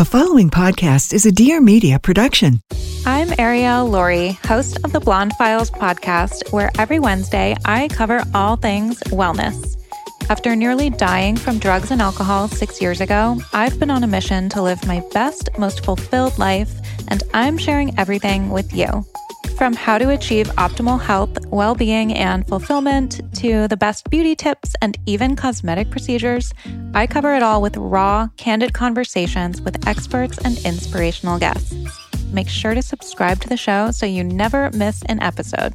The following podcast is a Dear Media production. I'm Ariel Laurie, host of the Blonde Files podcast, where every Wednesday I cover all things wellness. After nearly dying from drugs and alcohol six years ago, I've been on a mission to live my best, most fulfilled life, and I'm sharing everything with you. From how to achieve optimal health, well being, and fulfillment to the best beauty tips and even cosmetic procedures, I cover it all with raw, candid conversations with experts and inspirational guests. Make sure to subscribe to the show so you never miss an episode.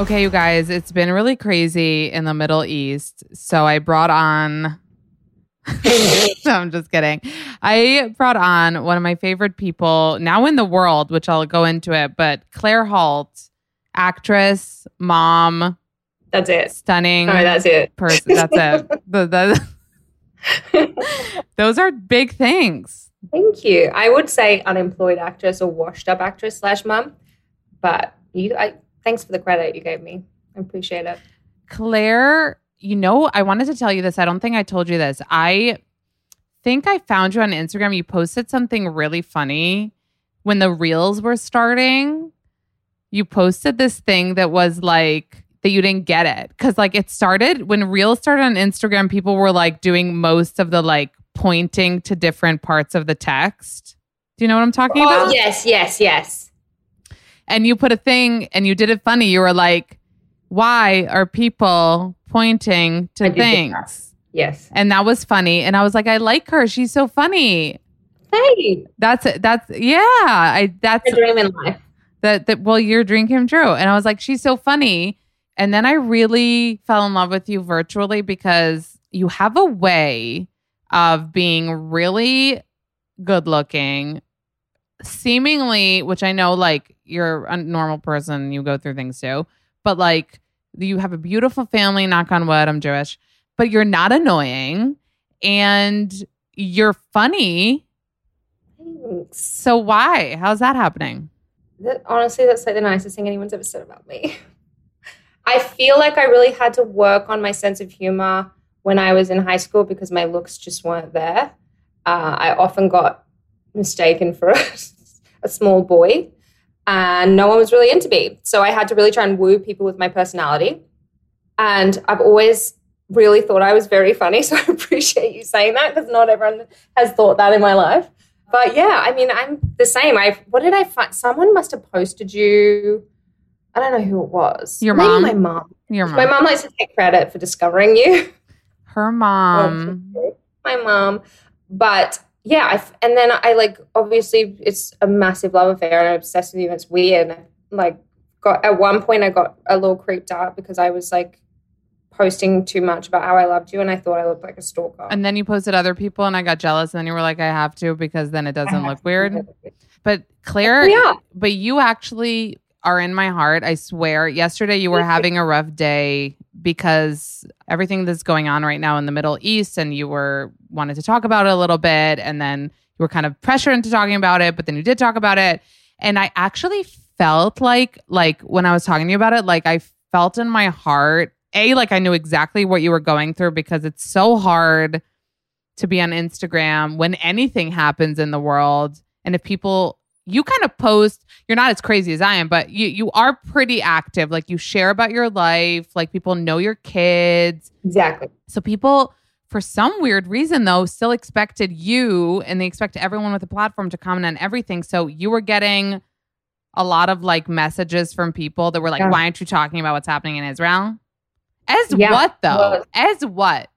Okay, you guys, it's been really crazy in the Middle East. So I brought on. no, I'm just kidding. I brought on one of my favorite people now in the world, which I'll go into it, but Claire Holt, actress, mom. That's it. Stunning. Sorry, that's it. Person. That's it. the, the, those are big things. Thank you. I would say unemployed actress or washed up actress slash mom, but you, I, thanks for the credit you gave me. I appreciate it. Claire, you know, I wanted to tell you this. I don't think I told you this. I think I found you on Instagram. You posted something really funny when the reels were starting. You posted this thing that was like, that you didn't get it. Cause like it started when reels started on Instagram, people were like doing most of the like pointing to different parts of the text. Do you know what I'm talking oh, about? Yes, yes, yes and you put a thing and you did it funny. You were like, why are people pointing to things? Yes. And that was funny. And I was like, I like her. She's so funny. Hey. That's it. That's yeah. I that's a dream in life. That that well, your dream came true. And I was like, she's so funny. And then I really fell in love with you virtually because you have a way of being really good looking, seemingly, which I know like you're a normal person, you go through things too, but like you have a beautiful family, knock on wood, I'm Jewish, but you're not annoying and you're funny. Thanks. So why? How's that happening? That, honestly, that's like the nicest thing anyone's ever said about me. I feel like I really had to work on my sense of humor when I was in high school because my looks just weren't there. Uh, I often got mistaken for a, a small boy, and no one was really into me. So I had to really try and woo people with my personality. And I've always really thought I was very funny. So I appreciate you saying that because not everyone has thought that in my life. But yeah, I mean, I'm the same. I what did I find? Someone must have posted you. I don't know who it was. Your Maybe mom. My mom. Your mom. My mom likes to take credit for discovering you. Her mom. my mom. But yeah, I, and then I like obviously it's a massive love affair and I'm obsessed with you. And it's weird. Like got at one point I got a little creeped out because I was like posting too much about how I loved you and I thought I looked like a stalker. And then you posted other people and I got jealous and then you were like, I have to because then it doesn't look weird. But Claire, yeah. but you actually are in my heart. I swear. Yesterday you were having a rough day because everything that's going on right now in the Middle East and you were wanted to talk about it a little bit and then you were kind of pressured into talking about it, but then you did talk about it. And I actually felt like like when I was talking to you about it, like I felt in my heart, A, like I knew exactly what you were going through because it's so hard to be on Instagram when anything happens in the world. And if people you kind of post you're not as crazy as i am but you you are pretty active like you share about your life like people know your kids exactly so people for some weird reason though still expected you and they expect everyone with a platform to comment on everything so you were getting a lot of like messages from people that were like yeah. why aren't you talking about what's happening in israel as yeah. what though well, as what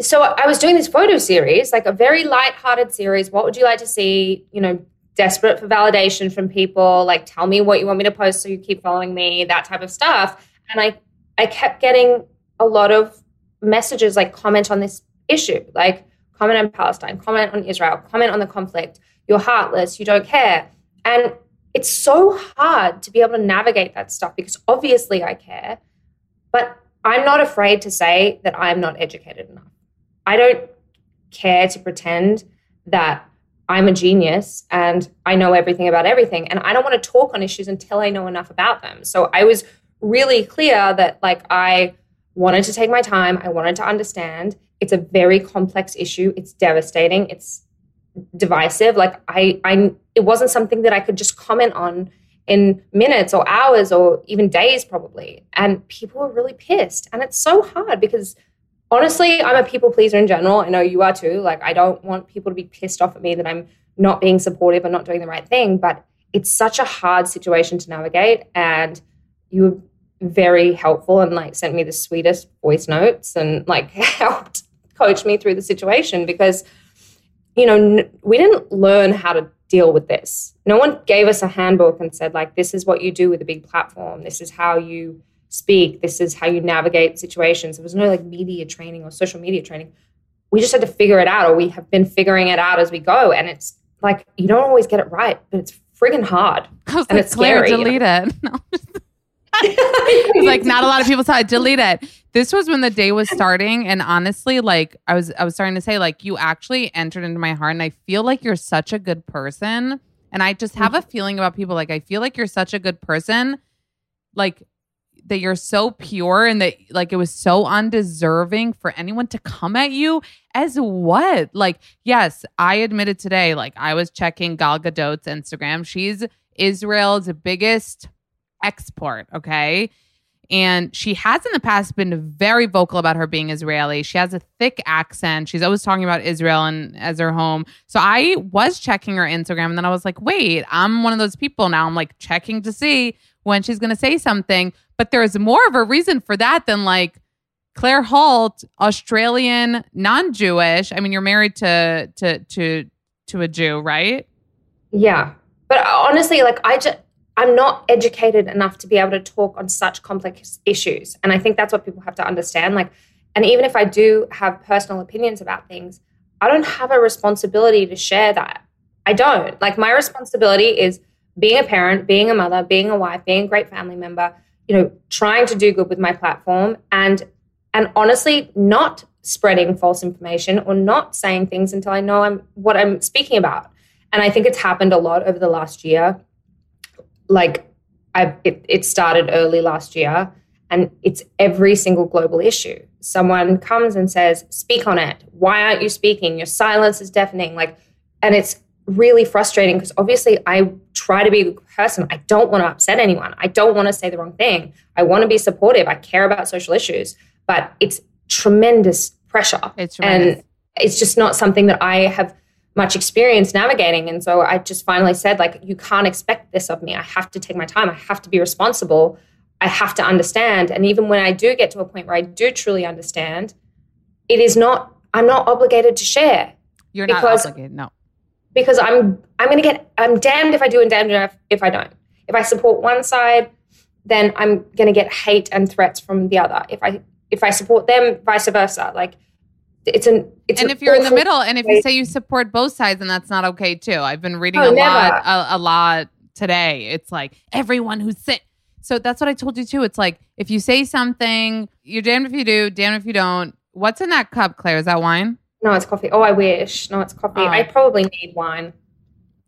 so I was doing this photo series, like a very light-hearted series. What would you like to see? You know, desperate for validation from people, like tell me what you want me to post so you keep following me, that type of stuff. And I I kept getting a lot of messages like comment on this issue. Like comment on Palestine, comment on Israel, comment on the conflict. You're heartless, you don't care. And it's so hard to be able to navigate that stuff because obviously I care, but I'm not afraid to say that I'm not educated enough. I don't care to pretend that I'm a genius and I know everything about everything. And I don't want to talk on issues until I know enough about them. So I was really clear that, like, I wanted to take my time, I wanted to understand. It's a very complex issue, it's devastating, it's divisive. Like, I, I, it wasn't something that I could just comment on in minutes or hours or even days, probably. And people were really pissed. And it's so hard because honestly, I'm a people pleaser in general. I know you are too. Like, I don't want people to be pissed off at me that I'm not being supportive and not doing the right thing. But it's such a hard situation to navigate. And you were very helpful and like sent me the sweetest voice notes and like helped coach me through the situation because, you know, we didn't learn how to deal with this. No one gave us a handbook and said, like, this is what you do with a big platform. This is how you speak. This is how you navigate situations. There was no like media training or social media training. We just had to figure it out, or we have been figuring it out as we go. And it's like you don't always get it right, but it's friggin' hard. I was and like, it's Claire, scary. delete it. No, I like, not a lot of people saw it. Delete it. This was when the day was starting, and honestly, like I was, I was starting to say, like you actually entered into my heart, and I feel like you're such a good person. And I just have a feeling about people, like I feel like you're such a good person, like that you're so pure, and that like it was so undeserving for anyone to come at you as what? Like, yes, I admitted today, like I was checking Gal Gadot's Instagram. She's Israel's biggest export, okay? And she has in the past been very vocal about her being Israeli. She has a thick accent. She's always talking about Israel and as her home. So I was checking her Instagram and then I was like, wait, I'm one of those people now. I'm like checking to see when she's going to say something. But there's more of a reason for that than like Claire Holt, Australian, non-Jewish. I mean, you're married to to to to a Jew, right? Yeah. But uh, honestly, like I just I'm not educated enough to be able to talk on such complex issues. And I think that's what people have to understand. Like, and even if I do have personal opinions about things, I don't have a responsibility to share that. I don't. Like my responsibility is being a parent, being a mother, being a wife, being a great family member, you know, trying to do good with my platform and and honestly not spreading false information or not saying things until I know I'm what I'm speaking about. And I think it's happened a lot over the last year like I it, it started early last year and it's every single global issue. Someone comes and says, "Speak on it. Why aren't you speaking? Your silence is deafening." Like and it's really frustrating because obviously I try to be a good person. I don't want to upset anyone. I don't want to say the wrong thing. I want to be supportive. I care about social issues, but it's tremendous pressure. It's tremendous. and it's just not something that I have much experience navigating. And so I just finally said, like, you can't expect this of me. I have to take my time. I have to be responsible. I have to understand. And even when I do get to a point where I do truly understand, it is not, I'm not obligated to share You're not obligated. No. Because I'm I'm gonna get I'm damned if I do and damned if, if I don't. If I support one side, then I'm gonna get hate and threats from the other. If I if I support them, vice versa. Like it's an it's and an if you're in the middle and if you say you support both sides then that's not okay too i've been reading Oh, a never. lot a, a lot today it's like everyone who's sick so that's what i told you too it's like if you say something you're damned if you do damned if you don't what's in that cup claire is that wine No, it's coffee. Oh, I wish. No, it's coffee. Oh. I ah. probably need wine.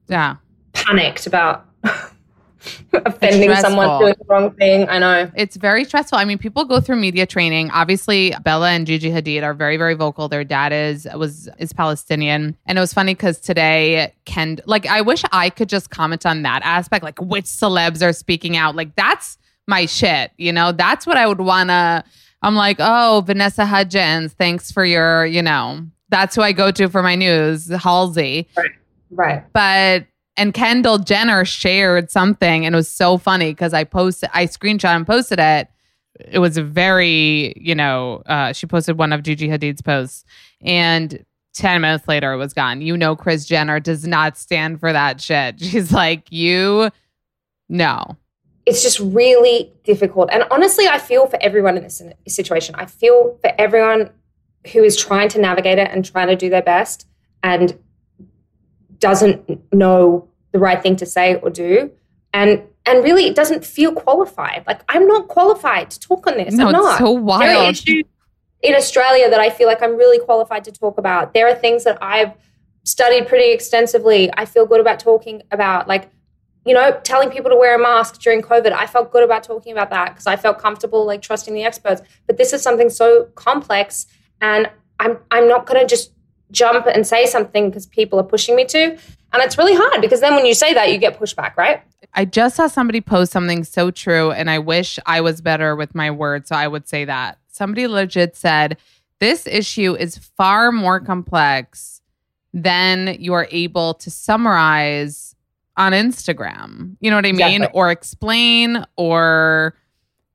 yeah Panicked about offending someone doing the wrong thing. I know. it's very stressful. I mean, people go through media training. Obviously, Bella and Gigi Hadid are very, very vocal. Their dad is was is Palestinian, and it was funny because today, Ken, like, I wish I could just comment on that aspect, like which celebs are speaking out. Like, that's my shit. You know, that's what I would wanna. I'm like, oh, Vanessa Hudgens, thanks for your, you know, that's who I go to for my news, Halsey Right. Right. but and Kendall Jenner shared something and it was so funny because I posted I screenshot and posted it. It was a very, you know, uh, she posted one of Gigi Hadid's posts and 10 minutes later it was gone. You know Kris Jenner does not stand for that shit. She's like, you no. it's just really difficult. And honestly, I feel for everyone in this situation. I feel for everyone who is trying to navigate it and trying to do their best and doesn't know the right thing to say or do. And and really it doesn't feel qualified. Like i'm not qualified to talk on this. No, i'm not. so There are issues in australia that i feel like i'm really qualified to talk about. There are things that i've studied pretty extensively. I feel good about talking about like you know telling people to wear a mask during covid. I felt good about talking about that because i felt comfortable like trusting the experts. But this is something so complex and i'm i'm not going to just jump and say something because people are pushing me to and it's really hard because then when you say that you get pushback right I just saw somebody post something so true, and I wish I was better with my words, so I would say that. Somebody legit said, This issue is far more complex than you are able to summarize on Instagram. You know what I mean? Exactly. Or explain, or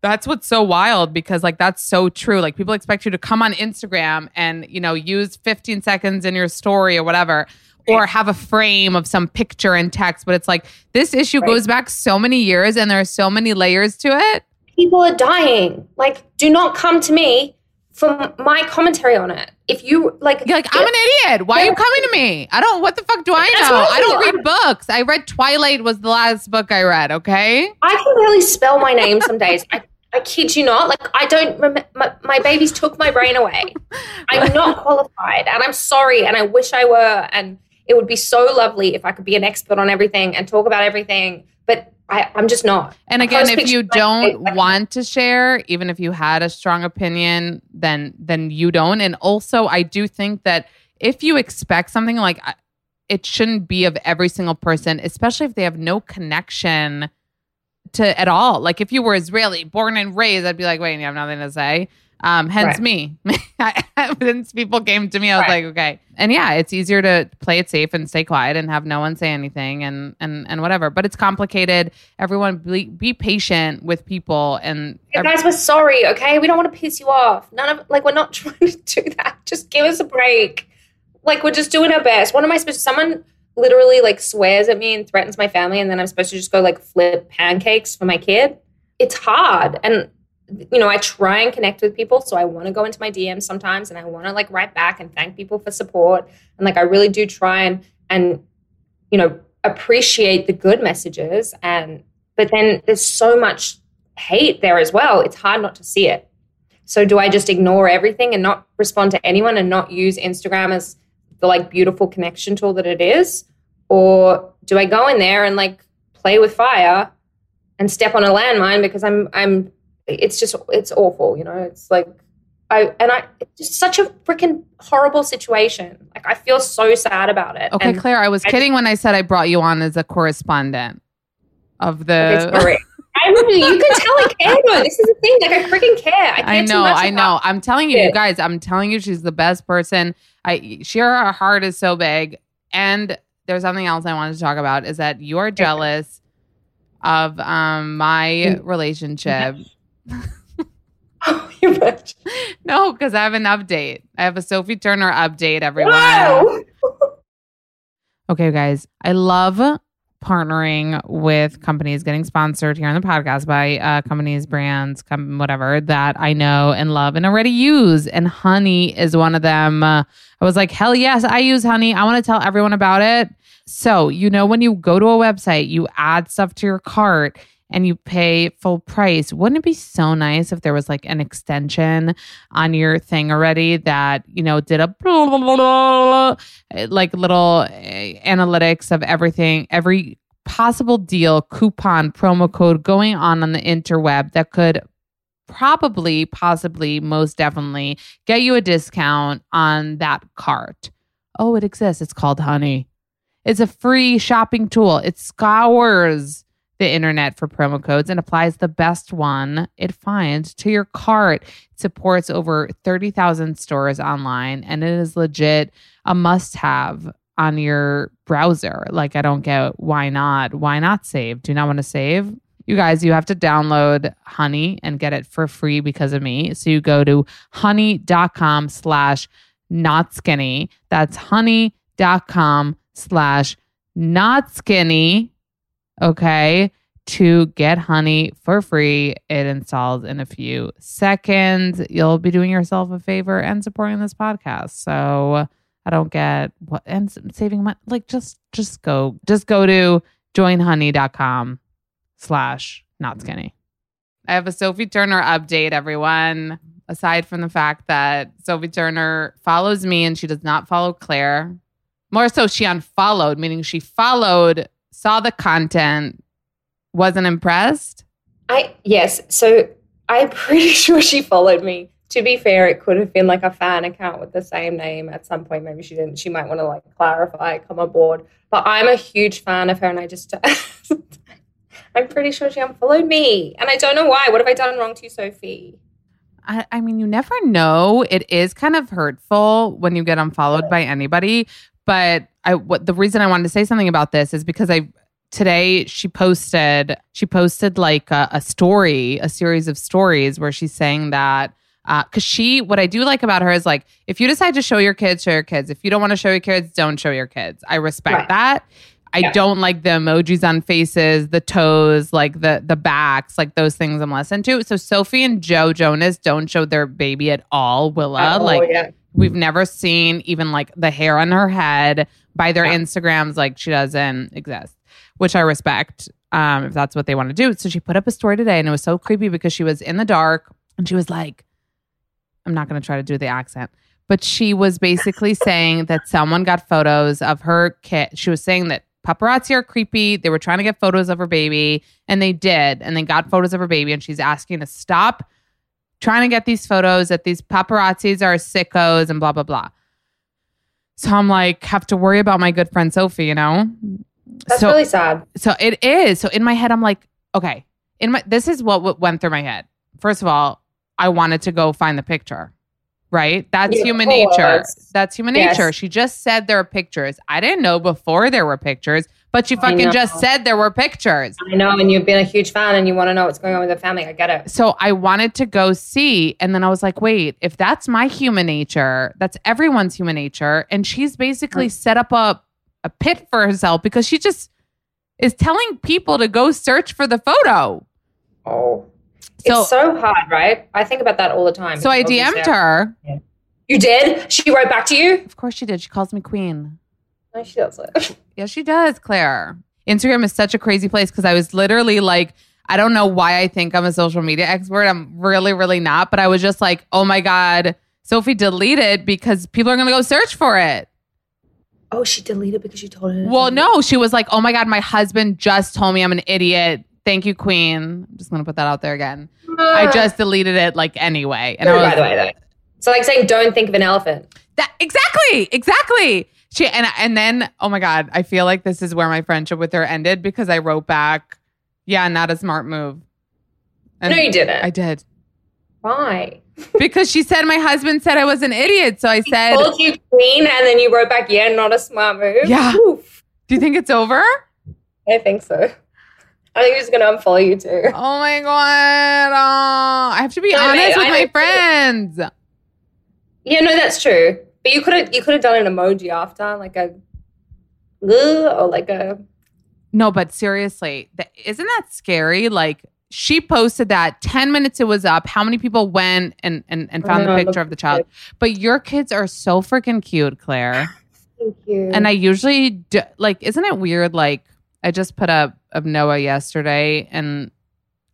that's what's so wild because, like, that's so true. Like, people expect you to come on Instagram and, you know, use 15 seconds in your story or whatever or have a frame of some picture and text. But it's like this issue Right. goes back so many years and there are so many layers to it. people are dying like do not come to me for my commentary on it if you like You're like, I'm an idiot. Why are you coming to me? I don't, what the fuck do I know? I I don't read books. I read Twilight was the last book I read, okay? I can barely spell my name some days. I, I kid you not. Like, I don't remember. My, my babies took my brain away. I'm not qualified and I'm sorry. And I wish I were. And it would be so lovely if I could be an expert on everything and talk about everything. But I, I'm just not. And again, if you don't like- want to share, even if you had a strong opinion, then then you don't. And also, I do think that if you expect something like it shouldn't be of every single person, especially if they have no connection to at all. Like if you were Israeli, born and raised, I'd be like, wait, you have nothing to say. Um, hence Right. me. Since people came to me, I was Right. like, okay. And yeah, it's easier to play it safe and stay quiet and have no one say anything and and and whatever. But it's complicated. Everyone be, be patient with people and Hey, guys, we're sorry, okay? We don't want to piss you off. None of like we're not trying to do that. Just give us a break. Like we're just doing our best. What am I supposed to someone literally like swears at me and threatens my family and then I'm supposed to just go like flip pancakes for my kid? It's hard. And you know, I try and connect with people. So I want to go into my DMs sometimes and I want to like write back and thank people for support. And like I really do try and and you know, appreciate the good messages and but then there's so much hate there as well. It's hard not to see it. So do I just ignore everything and not respond to anyone and not use Instagram as the like beautiful connection tool that it is? Or do I go in there and like play with fire and step on a landmine because I'm I'm it's just it's awful, you know? It's like I and I it's just such a freaking horrible situation. Like I feel so sad about it. Okay, And- Claire, I was I- kidding when I said I brought you on as a correspondent of Okay, the. sorry. I really, you can tell I care though. This is the thing. Like I freaking care. I, care I know, I know. I'm telling you, you guys, I'm telling you, she's the best person. I she her heart is so big. And there's something else I wanted to talk about is that you're jealous of um my Mm. relationship. Oh, you bitch. No, because I have an update. I have a Sophie Turner update, everyone. Wow. Okay, guys, I love partnering with companies, getting sponsored here on the podcast by uh, companies, brands, com- whatever that I know and love and already use. And Honey is one of them. Uh, I was like, hell yes, I use Honey. I want to tell everyone about it. So, you know, when you go to a website, you add stuff to your cart and you pay full price. Wouldn't it be so nice if there was like an extension on your thing already that, you know, did a blah, blah, blah, like little uh, analytics of everything, every possible deal, coupon, promo code going on on the interweb that could probably, possibly, most definitely get you a discount on that cart. Oh, it exists. It's called Honey. It's a free shopping tool. It scours the internet for promo codes and applies the best one it finds to your cart. It supports over 30,000 stores online and it is legit a must have on your browser. Like, I don't get why not? Why not save? Do not want to save? You guys, you have to download Honey and get it for free because of me. So you go to honey.com slash not skinny. That's honey.com slash not skinny. Okay. to get honey for free. It installs in a few seconds. You'll be doing yourself a favor and supporting this podcast. So I don't get what and saving money. Like just just go just go to joinhoney.com slash not skinny. I have a Sophie Turner update, everyone. Aside from the fact that Sophie Turner follows me and she does not follow Claire. More so, she unfollowed, meaning she followed, saw the content, wasn't impressed. I yes. So I'm pretty sure she followed me. To be fair, it could have been like a fan account with the same name at some point. Maybe she didn't. She might want to like clarify, come aboard. But I'm a huge fan of her, and I just I'm pretty sure she unfollowed me, and I don't know why. What have I done wrong to you, Sophie? I, I mean, you never know. It is kind of hurtful when you get unfollowed by anybody. But I, what the reason I wanted to say something about this is because I today she posted she posted like a, a story, a series of stories where she's saying that because uh, she what i do like about her is like if you decide to show your kids show your kids if you don't want to show your kids don't show your kids i respect Right. that i Yeah. don't like the emojis on faces the toes like the the backs like those things i'm less into so sophie and joe jonas don't show their baby at all willa oh, like yeah. We've never seen even like the hair on her head. By their Yeah. instagrams like she doesn't exist which i respect um if that's what they want to do. So she put up a story today and it was so creepy because she was in the dark and she was like i'm not going to try to do the accent but she was basically saying that someone got photos of her kid she was saying that paparazzi are creepy. They were trying to get photos of her baby and they did and they got photos of her baby and she's asking to stop trying to get these photos that these paparazzis are sickos and blah blah blah. So I'm like, have to worry about my good friend Sophie, you know? That's so really sad. so it is. So in my head, I'm like, okay, in my this is what, what went through my head. First of all, I wanted to go find the picture. Right? That's Yeah, human nature. That's human Yes. nature. She just said there are pictures. I didn't know before there were pictures, but you fucking just said there were pictures. I know, and you've been a huge fan, and you want to know what's going on with the family. I get it. so I wanted to go see, and then I was like, wait, if that's my human nature, that's everyone's human nature. And she's basically set up a, a pit for herself because she just is telling people to go search for the photo. Oh, So- it's so hard, right? I think about that all the time. So I DM'd her. You did? She wrote back to you? Of course she did. She calls me queen. No, she doesn't. Yeah, she does, Claire. Instagram is such a crazy place because I was literally like, I don't know why I think I'm a social media expert. I'm really, really not. But I was just like, oh my God, Sophie deleted because people are going to go search for it. Oh, she deleted because you told her. to Well, no, she was like, oh my God, my husband just told me I'm an idiot. Thank you, Queen. I'm just going to put that out there again. I Ah. just deleted it like anyway. And I was by the way, though. So, like saying, don't think of an elephant. That exactly, exactly. She and and then oh my god, I feel like this is where my friendship with her ended because I wrote back, yeah, not a smart move. And no, you didn't. I did Why? because she said my husband said I was an idiot. So I said, Called you queen, and then you wrote back, yeah, not a smart move. Yeah. Oof. "Do you think it's over?" I think so. I think he's going to unfollow you too. Oh my god, oh, I have to be No, honest I- with I my friends. Yeah, no, that's true. But you could have you could have done an emoji after, like a or like a No, but seriously, th- isn't that scary? Like she posted that 10 minutes it was up. How many people went and and, and found the uh-huh, picture of the child? But your kids are so freaking cute, Claire. thank you. And I usually do, like, isn't it weird? Like, I just put up of Noah yesterday, and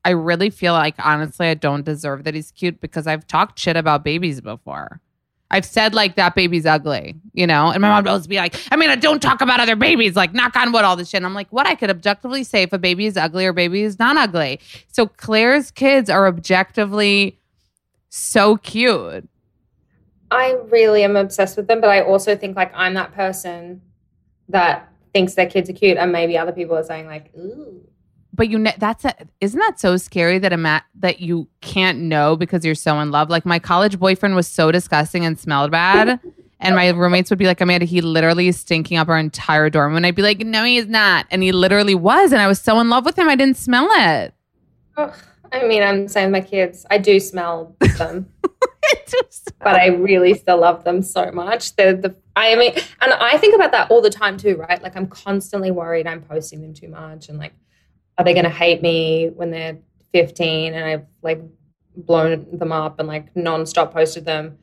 I really feel like honestly, I don't deserve that he's cute because I've talked shit about babies before. I've said like that baby's ugly, you know, and my mom will be like, I mean, I don't talk about other babies, like knock on wood, all this shit. And I'm like, what? I could objectively say if a baby is ugly or baby is not ugly. So Claire's kids are objectively so cute. I really am obsessed with them, but I also think like I'm that person that thinks their kids are cute, and maybe other people are saying like, "Ooh." But you know that's a, isn't that so scary that a ma- that you can't know because you're so in love like my college boyfriend was so disgusting and smelled bad and my roommates would be like amanda he literally is stinking up our entire dorm and i'd be like no he's not and he literally was and i was so in love with him i didn't smell it Ugh. I mean, I'm saying my kids. I do smell them, but I really still love them so much. They're the I mean, and I think about that all the time too, right? Like I'm constantly worried I'm posting them too much, and like are they going to hate me when they're 15 and I've like blown them up and like non-stop posted them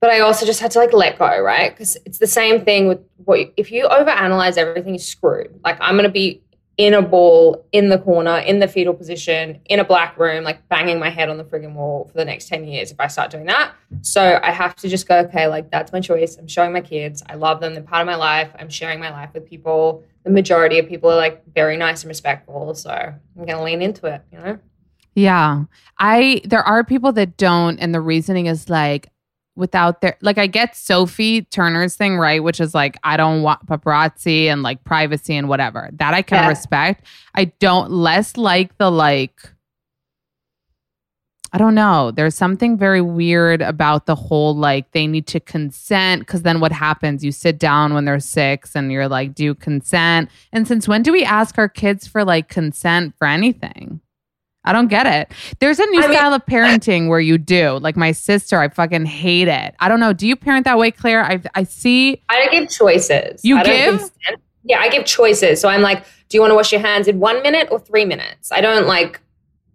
but I also just had to like let go, right? Because it's the same thing with what you, if you overanalyze everything, you're screwed. Like I'm gonna be in a ball in the corner in the fetal position in a black room, like banging my head on the frigging wall for the next ten years if I start doing that. So I have to just go, okay, like that's my choice. I'm showing my kids. I love them. They're part of my life. I'm sharing my life with people. The majority of people are like very nice and respectful. So I'm gonna lean into it. You know. Yeah. I there are people that don't and the reasoning is like without their like I get Sophie Turner's thing right, which is like I don't want paparazzi and like privacy and whatever. That I can Yeah. respect. I don't less like the like I don't know. There's something very weird about the whole like they need to consent because then what happens? You sit down when they're six and you're like, do you consent? And since when do we ask our kids for like consent for anything? I don't get it. There's a new I mean- style of parenting where you do. Like my sister, I fucking hate it. I don't know. Do you parent that way, Claire? I I see. I give choices. You I give? Yeah, I give choices. So I'm like, do you want to wash your hands in one minute or three minutes? I don't like.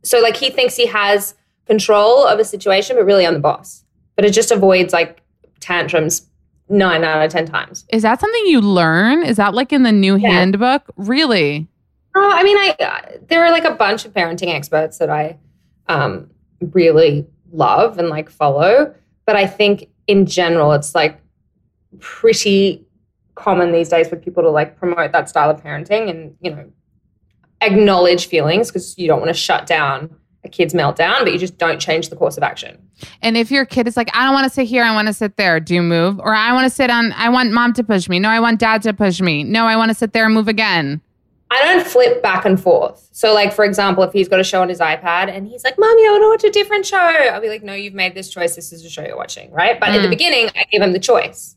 So like he thinks he has control of a situation, but really I'm the boss. But it just avoids like tantrums nine out of ten times. Is that something you learn? Is that like in the new Yeah. handbook? Really? Oh, I mean, I uh, there are like a bunch of parenting experts that I um, really love and like follow, but I think in general it's like pretty common these days for people to like promote that style of parenting and you know acknowledge feelings because you don't want to shut down a kid's meltdown, but you just don't change the course of action. And if your kid is like, I don't want to sit here, I want to sit there, do you move? Or I want to sit on, I want mom to push me. No, I want dad to push me. No, I want to sit there and move again. I don't flip back and forth. So, like for example, if he's got a show on his iPad and he's like, "Mommy, I want to watch a different show," I'll be like, "No, you've made this choice. This is the show you're watching, right?" But in the Mm. beginning, I give him the choice.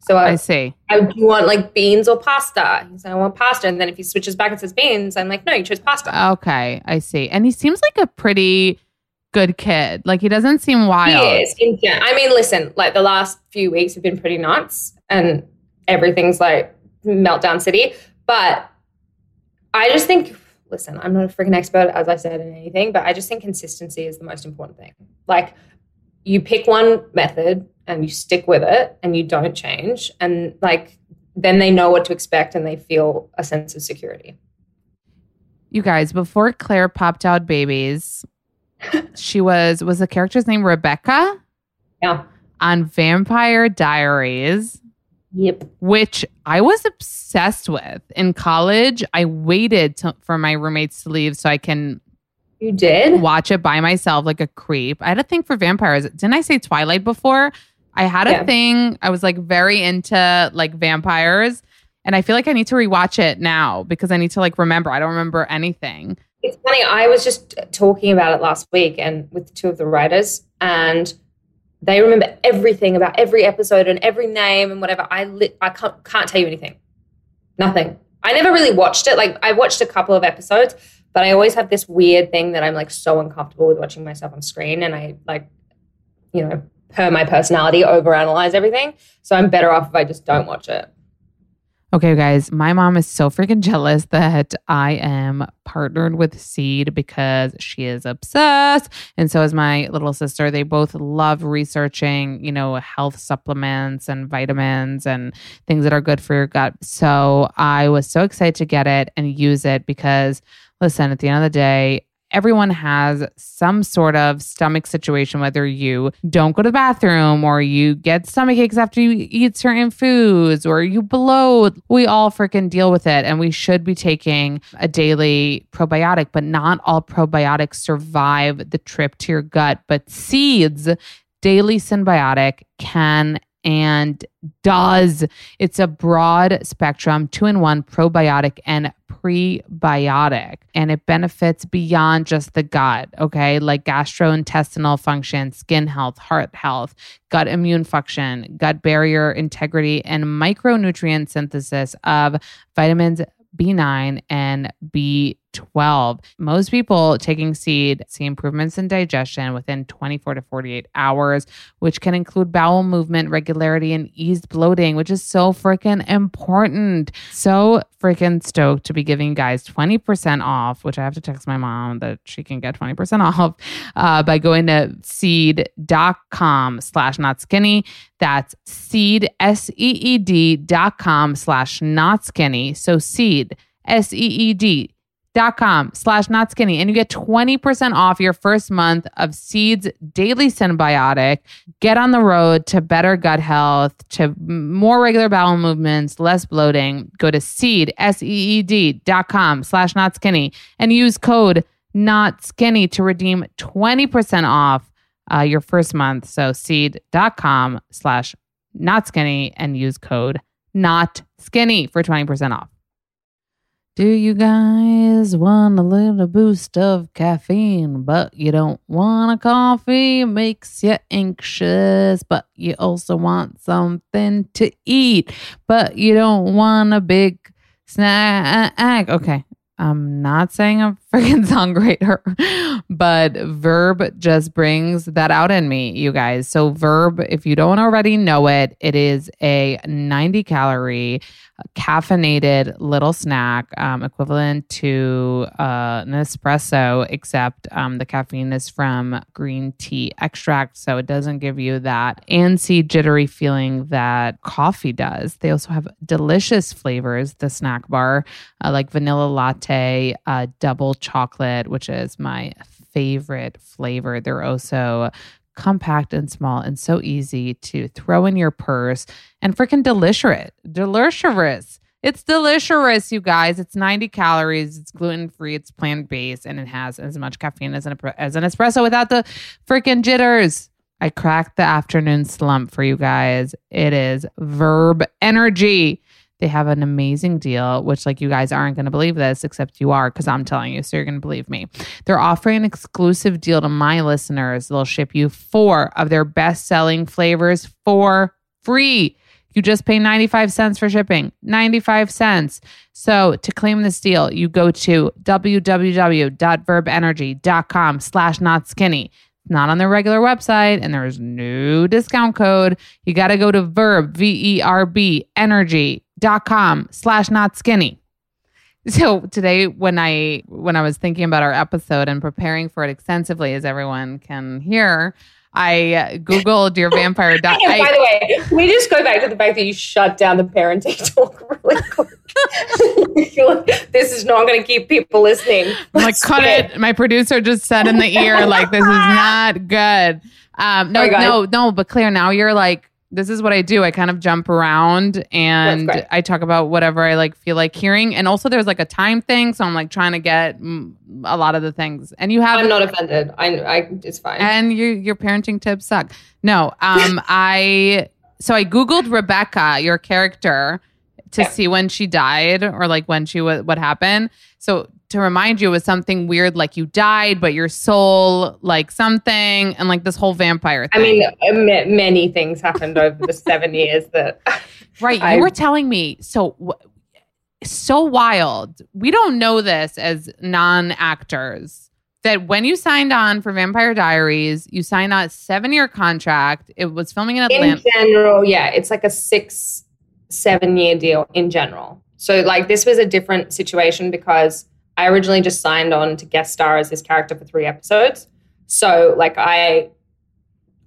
So I I, see. I do you want like beans or pasta. He's like, "I want pasta," and then if he switches back and says beans, I'm like, "No, you chose pasta." Okay, I see. And he seems like a pretty good kid. Like he doesn't seem he wild. is. In I mean, listen, like the last few weeks have been pretty nuts, and everything's like meltdown city. But I just think, listen, I'm not a freaking expert, as I said, in anything, but I just think consistency is the most important thing. Like, you pick one method and you stick with it and you don't change. And like, then they know what to expect and they feel a sense of security. You guys, before Claire popped out babies, she was was the character's name Rebekah Yeah. on Vampire Diaries. Yep. which I was obsessed with in college. I waited to, for my roommates to leave so I can You did? watch it by myself like a creep. I had a thing for vampires. Didn't I say Twilight before? I had a Yeah. thing. I was like very into like vampires. And I feel like I need to rewatch it now because I need to like remember. I don't remember anything. It's funny. I was just talking about it last week and with two of the writers, and they remember everything about every episode and every name and whatever. I li- I can't can't tell you anything. Nothing. I never really watched it. Like I watched a couple of episodes, but I always have this weird thing that I'm like so uncomfortable with watching myself on screen, and I like, you know, per my personality, overanalyze everything. So I'm better off if I just don't watch it. Okay, guys, my mom is so freaking jealous that I am partnered with Seed because she is obsessed. And so is my little sister. They both love researching, you know, health supplements and vitamins and things that are good for your gut. So I was so excited to get it and use it because, listen, at the end of the day, everyone has some sort of stomach situation, whether you don't go to the bathroom or you get stomach aches after you eat certain foods or you bloat. We all freaking deal with it. And we should be taking a daily probiotic, but not all probiotics survive the trip to your gut. But seeds, daily synbiotic, can and does. It's a broad spectrum, two in one probiotic and prebiotic, and it benefits beyond just the gut, okay? Like gastrointestinal function, skin health, heart health, gut immune function, gut barrier integrity, and micronutrient synthesis of vitamins B9 and B12. B12. Most people taking seed see improvements in digestion within 24 to 48 hours, which can include bowel movement regularity and eased bloating, which is so freaking important. So freaking stoked to be giving guys 20% off, which I have to text my mom that she can get 20% off uh, by going to seed.com slash not skinny. That's seed, S E E D dot com slash not skinny. So seed, S E E D dot com slash not skinny and you get 20% off your first month of seeds daily synbiotic. Get on the road to better gut health to more regular bowel movements less bloating. Go to seed s-e-e-d dot com slash not skinny and use code not skinny to redeem 20% off uh, your first month. So seed dot com slash not skinny and use code not skinny for 20% off do you guys want a little boost of caffeine, but you don't want a coffee? Makes you anxious, but you also want something to eat, but you don't want a big snack. Okay, I'm not saying I'm freaking songwriter, but Verb just brings that out in me, you guys. So, Verb, if you don't already know it, it is a 90 calorie caffeinated little snack um, equivalent to uh, an espresso, except um, the caffeine is from green tea extract. So, it doesn't give you that antsy, jittery feeling that coffee does. They also have delicious flavors, the snack bar, uh, like vanilla latte, uh, double chocolate, which is my favorite flavor. They're also compact and small and so easy to throw in your purse and freaking delicious. Delicious. It's delicious, you guys. It's 90 calories. It's gluten free. It's plant based, and it has as much caffeine as an as an espresso without the freaking jitters. I cracked the afternoon slump for you guys. It is Verb Energy. They have an amazing deal, which, like, you guys aren't going to believe this, except you are because I'm telling you. So you're going to believe me. They're offering an exclusive deal to my listeners. They'll ship you four of their best selling flavors for free. You just pay 95 cents for shipping. 95 cents. So to claim this deal, you go to www.verbenergy.com slash not skinny not on their regular website and there's no discount code. You got to go to verb, V E R B, energy.com slash not skinny. So today when I when I was thinking about our episode and preparing for it extensively, as everyone can hear, I Googled your vampire. By the way, we just go back to the fact that you shut down the parenting talk really quick. this is not going to keep people listening. I'm like, cut it. My producer just said in the ear, like, this is not good. Um, no, no, no, but Claire, now you're like, this is what I do. I kind of jump around and I talk about whatever I like feel like hearing. And also there's like a time thing. So I'm like trying to get a lot of the things and you have, I'm not offended. I, I, it's fine. And your, your parenting tips suck. No, um, I, so I Googled Rebekah, your character to yeah. see when she died or like when she was what happened. So to remind you, it was something weird, like you died, but your soul, like something, and like this whole vampire thing. I mean, uh, many things happened over the seven years that. Right, I, you were telling me so. So wild. We don't know this as non actors that when you signed on for Vampire Diaries, you signed a seven year contract. It was filming in Atlanta. In general, yeah, it's like a six seven year deal in general. So, like, this was a different situation because I originally just signed on to guest star as this character for three episodes. So, like, I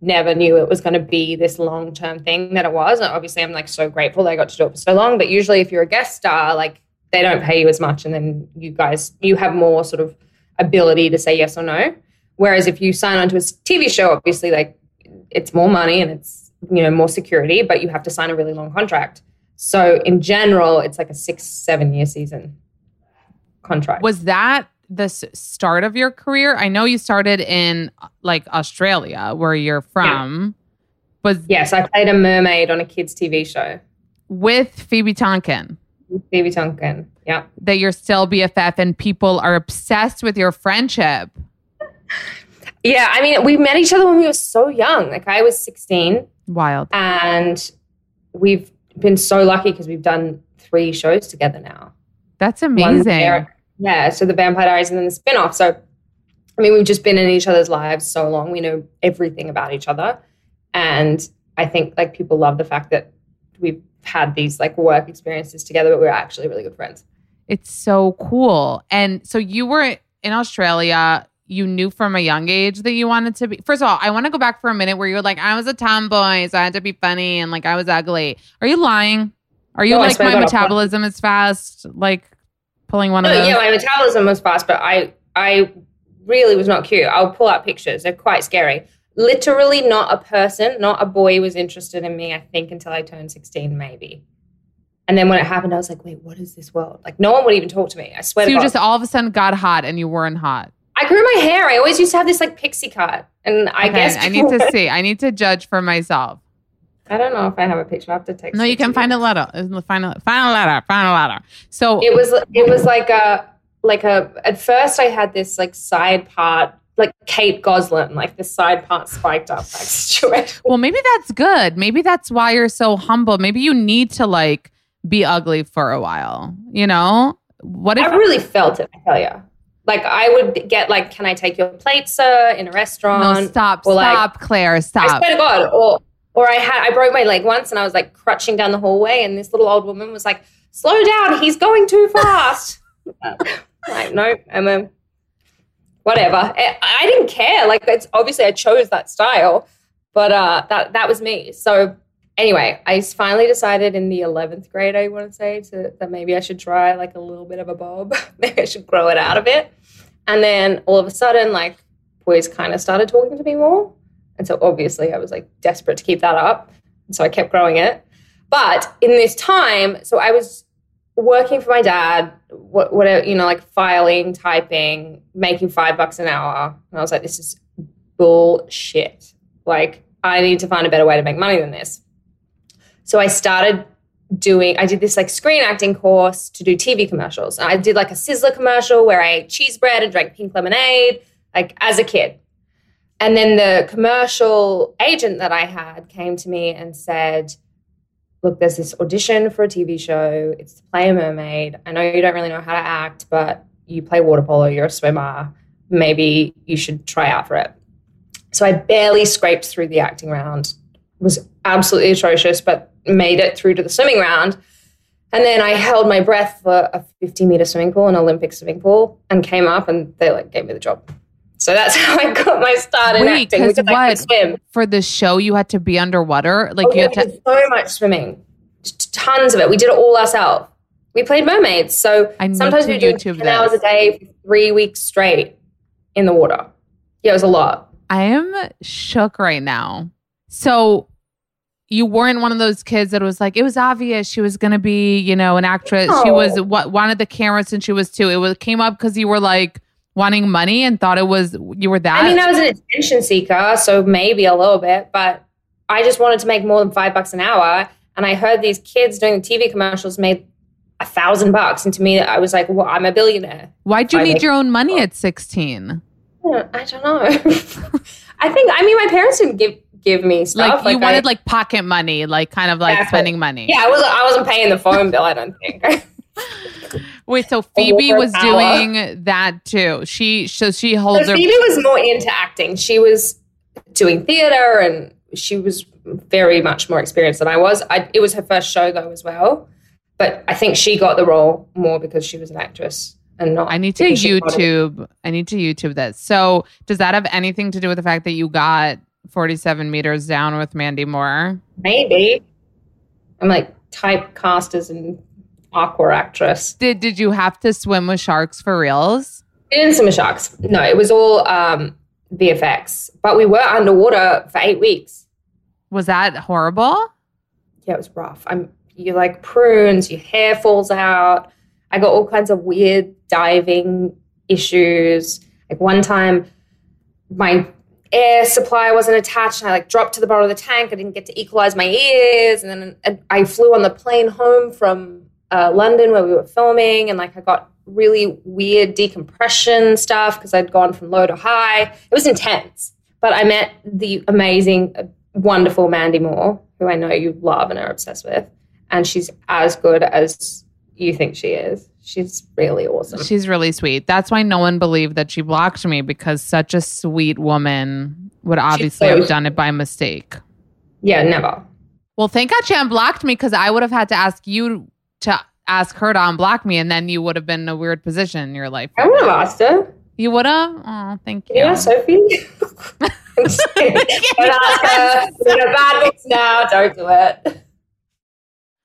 never knew it was going to be this long term thing that it was. And obviously, I'm like so grateful that I got to do it for so long. But usually, if you're a guest star, like, they don't pay you as much. And then you guys, you have more sort of ability to say yes or no. Whereas if you sign on to a TV show, obviously, like, it's more money and it's, you know, more security, but you have to sign a really long contract. So in general, it's like a six, seven year season contract. Was that the start of your career? I know you started in like Australia, where you're from. Yeah. Was yes, I played a mermaid on a kids' TV show with Phoebe Tonkin. With Phoebe Tonkin, yeah. That you're still BFF, and people are obsessed with your friendship. Yeah, I mean, we met each other when we were so young. Like I was 16. Wild. And we've been so lucky because we've done three shows together now. That's amazing. Yeah, so the Vampire Diaries and then the spin off. So, I mean, we've just been in each other's lives so long. We know everything about each other. And I think like people love the fact that we've had these like work experiences together, but we're actually really good friends. It's so cool. And so you were in Australia. You knew from a young age that you wanted to be. First of all, I want to go back for a minute where you were like, I was a tomboy, so I had to be funny and like I was ugly. Are you lying? Are you No, like my metabolism is fast? Like pulling one of oh, those? yeah, my metabolism was fast, but I I really was not cute. I'll pull out pictures. They're quite scary. Literally not a person, not a boy was interested in me, I think, until I turned 16, maybe. And then when it happened, I was like, wait, what is this world? Like no one would even talk to me. I swear so you God. just all of a sudden got hot and you weren't hot. I grew my hair. I always used to have this like pixie cut. And I Okay, guess I need to see. I need to judge for myself. I don't know if I have a picture. I have to text. No, you can find a letter. Find a find a letter. Find a letter. So it was it was like a like a at first I had this like side part like Kate Gosselin like the side part spiked up like situation. Well, maybe that's good. Maybe that's why you're so humble. Maybe you need to like be ugly for a while. You know? What if I really felt it. I tell you, like I would get like, "Can I take your plate, sir?" in a restaurant. No, stop, or, like, stop, Claire, I stop. swear to God, or or I had I broke my leg once and I was like crutching down the hallway and this little old woman was like, "Slow down, he's going too fast." like no, I'm a whatever. I, I didn't care. Like it's obviously I chose that style, but uh, that that was me. So anyway, I finally decided in the eleventh grade, I want to say, to, that maybe I should try like a little bit of a bob. maybe I should grow it out a bit. And then all of a sudden, like boys kind of started talking to me more. And so obviously I was like desperate to keep that up. And so I kept growing it. But in this time, so I was working for my dad, what, whatever, you know, like filing, typing, making five bucks an hour. And I was like, this is bullshit. Like, I need to find a better way to make money than this. So I started doing, I did this like screen acting course to do TV commercials. I did like a Sizzler commercial where I ate cheese bread and drank pink lemonade, like as a kid. And then the commercial agent that I had came to me and said, Look, there's this audition for a TV show. It's to play a mermaid. I know you don't really know how to act, but you play water polo, you're a swimmer. Maybe you should try out for it. So I barely scraped through the acting round, was absolutely atrocious, but made it through to the swimming round. And then I held my breath for a 50 meter swimming pool, an Olympic swimming pool, and came up and they like gave me the job. So that's how I got my start in Wait, acting 'cause because what? swim. For the show, you had to be underwater. Like Oh, you had to. so much swimming, tons of it. We did it all ourselves. We played mermaids, so I sometimes we do YouTube ten hours a day for three weeks straight in the water. Yeah, it was a lot. I am shook right now. So you weren't one of those kids that was like, it was obvious she was going to be, you know, an actress. She was what wanted the camera since she was two. It was came up because you were like wanting money and thought it was you were that. I mean, I was an attention seeker, so maybe a little bit, but I just wanted to make more than five bucks an hour. And I heard these kids doing the TV commercials made a thousand bucks, and to me, I was like, "Well, I'm a billionaire." Why'd you I need your own money at 16? Uh, I don't know. I think I mean my parents didn't give give me stuff. Like, you I- wanted like pocket money, like kind of like Exactly. spending money. yeah, I wasn't I wasn't paying the phone bill. I don't think. Wait, so Phoebe was doing that too. She so she holds So her Phoebe was more into acting. She was doing theater and she was very much more experienced than I was. I, it was her first show though as well. But I think she got the role more because she was an actress and not. I need to because she wanted- YouTube. I need to YouTube this. So, does that have anything to do with the fact that you got 47 meters down with Mandy Moore? Maybe. I'm like typecast as an aqua actress. Did Did you have to swim with sharks for reals? We didn't swim with sharks. No, it was all um, VFX. But we were underwater for eight weeks. Was that horrible? yeah, it was rough. I'm you like prunes, your hair falls out. I got all kinds of weird diving issues. Like one time, my air supply wasn't attached, and I like dropped to the bottom of the tank. I didn't get to equalize my ears, and then I flew on the plane home from uh, London where we were filming, and like I got really weird decompression stuff because I'd gone from low to high. It was intense, but I met the amazing, uh, wonderful Mandy Moore, who I know you love and are obsessed with, and she's as good as you think she is. She's really awesome. She's really sweet. That's why no one believed that she blocked me because such a sweet woman would obviously so have done it by mistake. yeah, never. Well, thank God she unblocked me because I would have had to ask you to ask her to unblock me, and then you would have been in a weird position in your life. I would have asked her. You would have? Oh, thank you. Yeah, Sophie. I'm just kidding. Don't ask her. We're in a bad books now. Don't do it.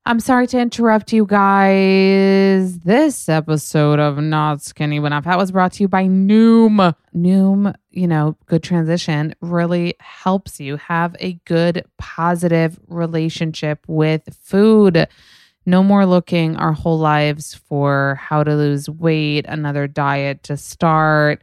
I'm sorry to interrupt you guys. This episode of Not Skinny But Not Fat was brought to you by Noom. Noom, you know, good transition, really helps you have a good, positive relationship with food. No more looking our whole lives for how to lose weight, another diet to start.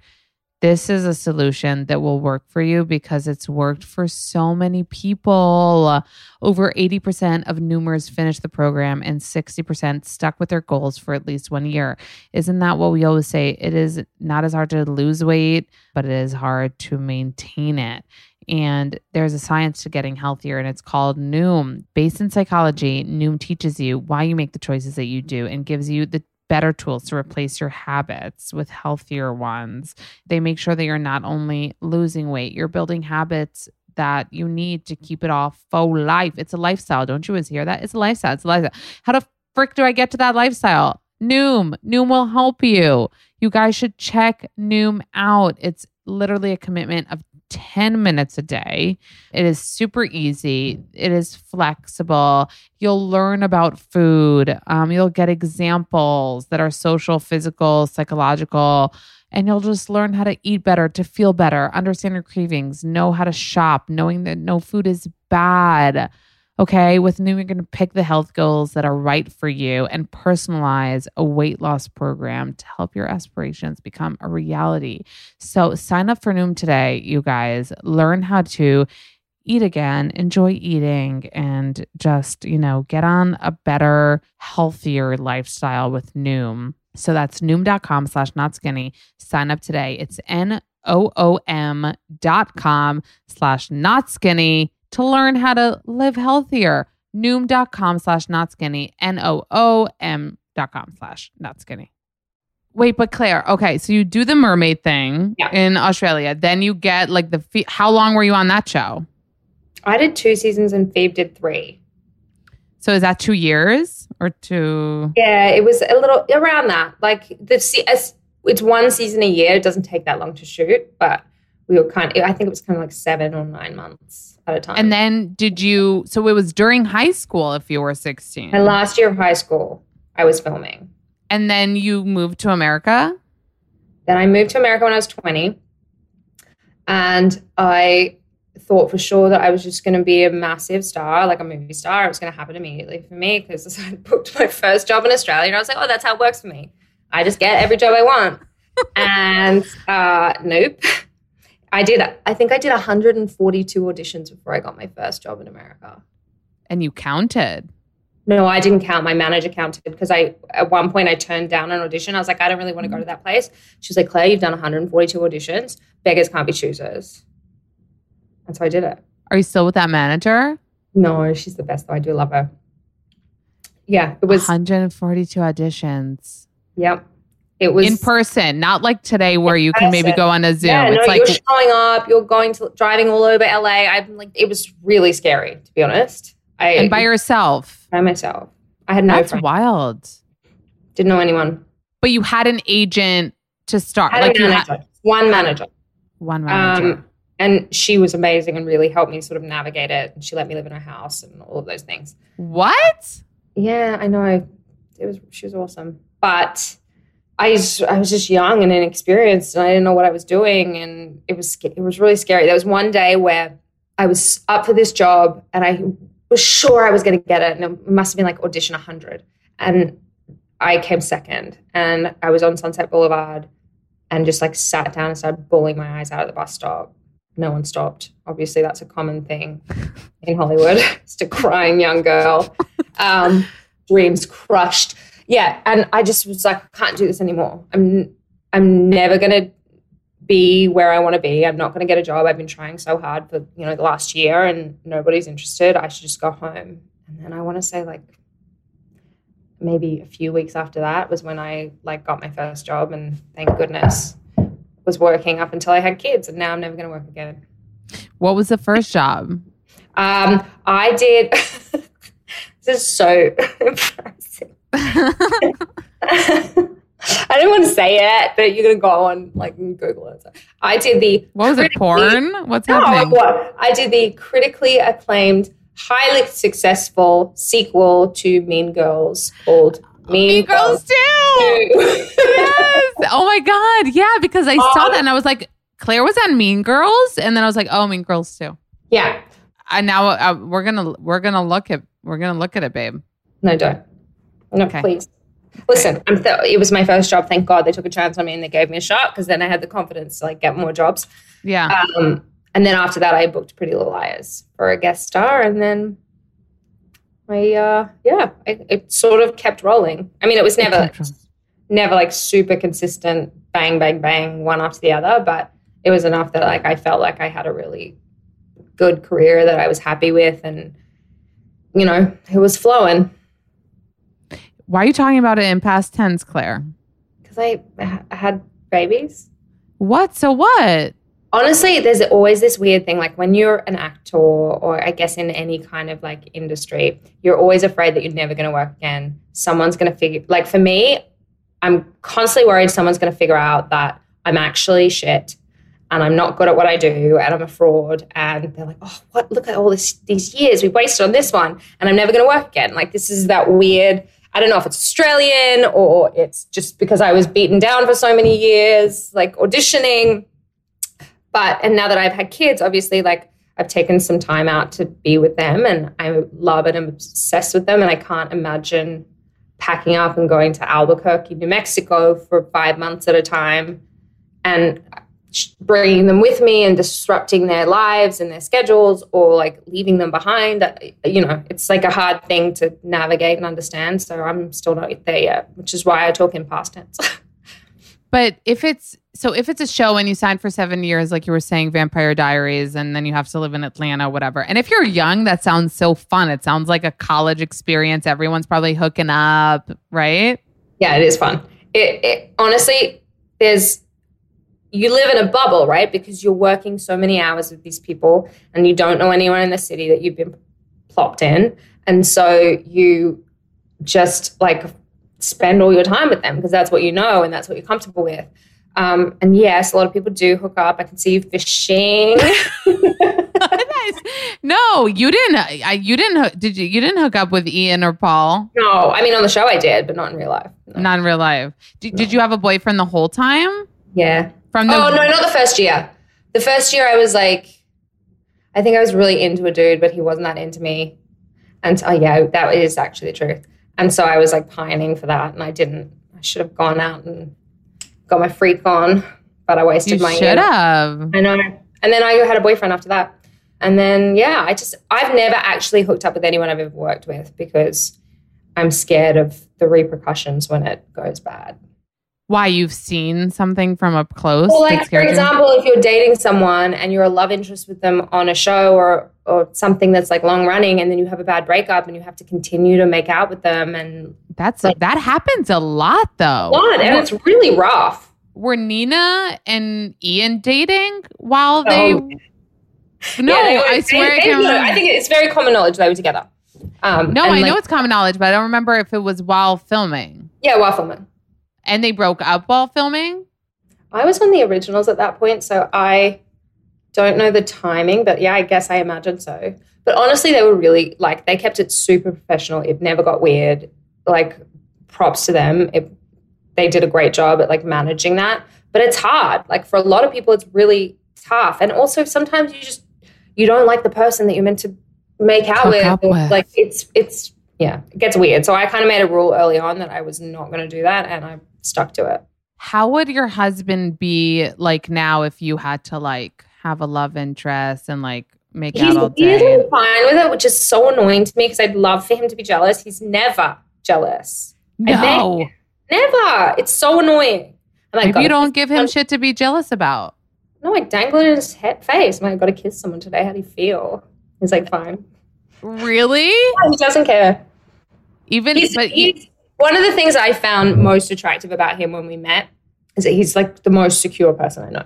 This is a solution that will work for you because it's worked for so many people. Over 80% of Noomers finish the program and 60% stuck with their goals for at least one year. Isn't that what we always say? It is not as hard to lose weight, but it is hard to maintain it. And there's a science to getting healthier, and it's called Noom. Based in psychology, Noom teaches you why you make the choices that you do and gives you the better tools to replace your habits with healthier ones. They make sure that you're not only losing weight, you're building habits that you need to keep it off for life. It's a lifestyle. Don't you always hear that? It's a lifestyle. It's a lifestyle. How the frick do I get to that lifestyle? Noom. Noom will help you. You guys should check Noom out. It's literally a commitment of 10 minutes a day. It is super easy. It is flexible. You'll learn about food. Um, you'll get examples that are social, physical, psychological, and you'll just learn how to eat better, to feel better, understand your cravings, know how to shop, knowing that no food is bad. Okay, with Noom, you're going to pick the health goals that are right for you and personalize a weight loss program to help your aspirations become a reality. So sign up for Noom today, you guys. Learn how to eat again, enjoy eating, and just, you know, get on a better, healthier lifestyle with Noom. So that's noom.com slash not skinny. Sign up today. It's N O O M dot com slash not skinny to learn how to live healthier. Noom.com slash not skinny. N O O M dot com slash not skinny. Wait, but Claire, okay, so you do the mermaid thing Yeah. in Australia. Then you get like the, fe- how long were you on that show? I did two seasons and Phoebe did three. So is that two years or two? Yeah, it was a little around that. Like the it's one season a year. It doesn't take that long to shoot, but we were kind of. I think it was kind of like seven or nine months at a time. And then did you, so it was during high school if you were 16. my last year of high school, I was filming. And then you moved to America? Then I moved to America when I was 20. And I thought for sure that I was just going to be a massive star, like a movie star. It was going to happen immediately for me because I booked my first job in Australia. And I was like, oh, that's how it works for me. I just get every job I want. and uh, nope. I did, I think I did 142 auditions before I got my first job in America. And you counted. No, I didn't count. My manager counted because I at one point I turned down an audition. I was like, I don't really want to go to that place. She was like, Claire, you've done 142 auditions. Beggars can't be choosers. And so I did it. Are you still with that manager? No, she's the best though. I do love her. Yeah, it was. 142 auditions Yep, it was in person, not like today where you can maybe go on a Zoom. Yeah, no, it's like you're showing up. You're going to driving all over LA. I'm like, it was really scary to be honest. I and by yourself. by myself. I had no That's friends. wild. Didn't know anyone. But you had an agent to start. Had like you manager. had one manager. one manager. Um, and she was amazing and really helped me sort of navigate it. And she let me live in her house and all of those things. what? Yeah, I know. It was she was awesome, but I I was just young and inexperienced, and I didn't know what I was doing, and it was it was really scary. There was one day where I was up for this job, and I was sure I was going to get it, and it must have been like audition hundred, and I came second, and I was on Sunset Boulevard, and just like sat down and started bawling my eyes out at the bus stop. No one stopped. Obviously, that's a common thing in Hollywood. Just a crying young girl. Um, dreams crushed. Yeah, and I just was like, I can't do this anymore. I'm I'm never gonna be where I want to be. I'm not gonna get a job. I've been trying so hard for you know the last year, and nobody's interested. I should just go home. And then I want to say like maybe a few weeks after that was when I like got my first job and thank goodness was working up until I had kids and now I'm never going to work again. What was the first job? Um, I did. this is so embarrassing. I didn't want to say it, but you're gonna go on like Google it. I did the What was it? Porn? What's No, happening? what? I did the critically acclaimed, highly successful sequel to Mean Girls called Mean, Mean Girls too. 2. yes. Oh my god. Yeah, because I saw that and I was like, Claire was on Mean Girls, and then I was like, oh, Mean Girls too. yeah. And now uh, we're gonna we're gonna look at we're gonna look at it, babe. No, don't. No, Okay. please. Listen, I'm th- it was my first job. Thank God they took a chance on me and they gave me a shot because then I had the confidence to like get more jobs. Yeah. Um, and then after that, I booked Pretty Little Liars for a guest star, and then I, uh, yeah, it, it sort of kept rolling. I mean, it was never, never like super consistent, bang, bang, bang, one after the other, but it was enough that like I felt like I had a really good career that I was happy with, and you know, it was flowing Why are you talking about it in past tense, Claire? because I, I had babies. What? So what? honestly there's always this weird thing like when you're an actor or i guess in any kind of like industry you're always afraid that you're never going to work again someone's going to figure like for me i'm constantly worried someone's going to figure out that i'm actually shit and i'm not good at what i do and i'm a fraud and they're like oh what look at all this these years we wasted on this one and i'm never going to work again like this is that weird I don't know if it's Australian or it's just because I was beaten down for so many years, like auditioning but and now that I've had kids, obviously, like I've taken some time out to be with them, and I love it. I'm obsessed with them, and I can't imagine packing up and going to Albuquerque, New Mexico, for five months at a time, and bringing them with me and disrupting their lives and their schedules, or like leaving them behind. You know, it's like a hard thing to navigate and understand. So I'm still not there yet, which is why I talk in past tense. But if it's so if it's a show and you signed for seven years, like you were saying, Vampire Diaries, and then you have to live in Atlanta, whatever. And if you're young, that sounds so fun. It sounds like a college experience. Everyone's probably hooking up, right? Yeah, it is fun. It, it honestly, there's you live in a bubble, right? Because you're working so many hours with these people, and you don't know anyone in the city that you've been plopped in, and so you just like spend all your time with them because that's what you know and that's what you're comfortable with. Um, and yes, a lot of people do hook up. I can see you fishing. nice. No, you didn't. I, you didn't. Did you? You didn't hook up with Ian or Paul? no, I mean on the show I did, but not in real life. No. Not in real life. Did, did you have a boyfriend the whole time? Yeah. From the oh no, not the first year. The first year I was like, I think I was really into a dude, but he wasn't that into me. And oh yeah, that is actually the truth. And so I was like pining for that, and I didn't. I should have gone out and got my freak on, but I wasted you my should have. I know. And then I had a boyfriend after that. And then yeah, I just I've never actually hooked up with anyone I've ever worked with because I'm scared of the repercussions when it goes bad. Why you've seen something from up close? Well, like for scared you? example, if you're dating someone and you're a love interest with them on a show or or something that's like long running, and then you have a bad breakup and you have to continue to make out with them and That's that happens a lot though. what, and it's really rough. Were Nina and Ian dating while they? No, Yeah, they were- I swear they- I can't remember. I think it's very common knowledge they were together. Um, no, I know it's common knowledge, but I don't remember if it was while filming. Yeah, while filming. And they broke up while filming. I was on the originals at that point, so I don't know the timing, but yeah, I guess I imagine so. But honestly, they were really like they kept it super professional. It never got weird. Like props to them. It, they did a great job at like managing that. But it's hard. Like for a lot of people, it's really tough. And also sometimes you just you don't like the person that you're meant to make out with. with. Like it's it's yeah, it gets weird. So I kind of made a rule early on that I was not going to do that, and I stuck to it. How would your husband be like now if you had to like have a love interest and like make He's out all day? fine with it, which is so annoying to me because I'd love for him to be jealous. He's never jealous. I No, Never. It's so annoying. I'm like, you don't give him someone." shit to be jealous about. No, I dangle it in his head face. I'm like, I got to kiss someone today. How do you feel? He's like, fine. Really? He doesn't care. Even He's, but he's one of the things I found most attractive about him when we met is that he's like the most secure person I know.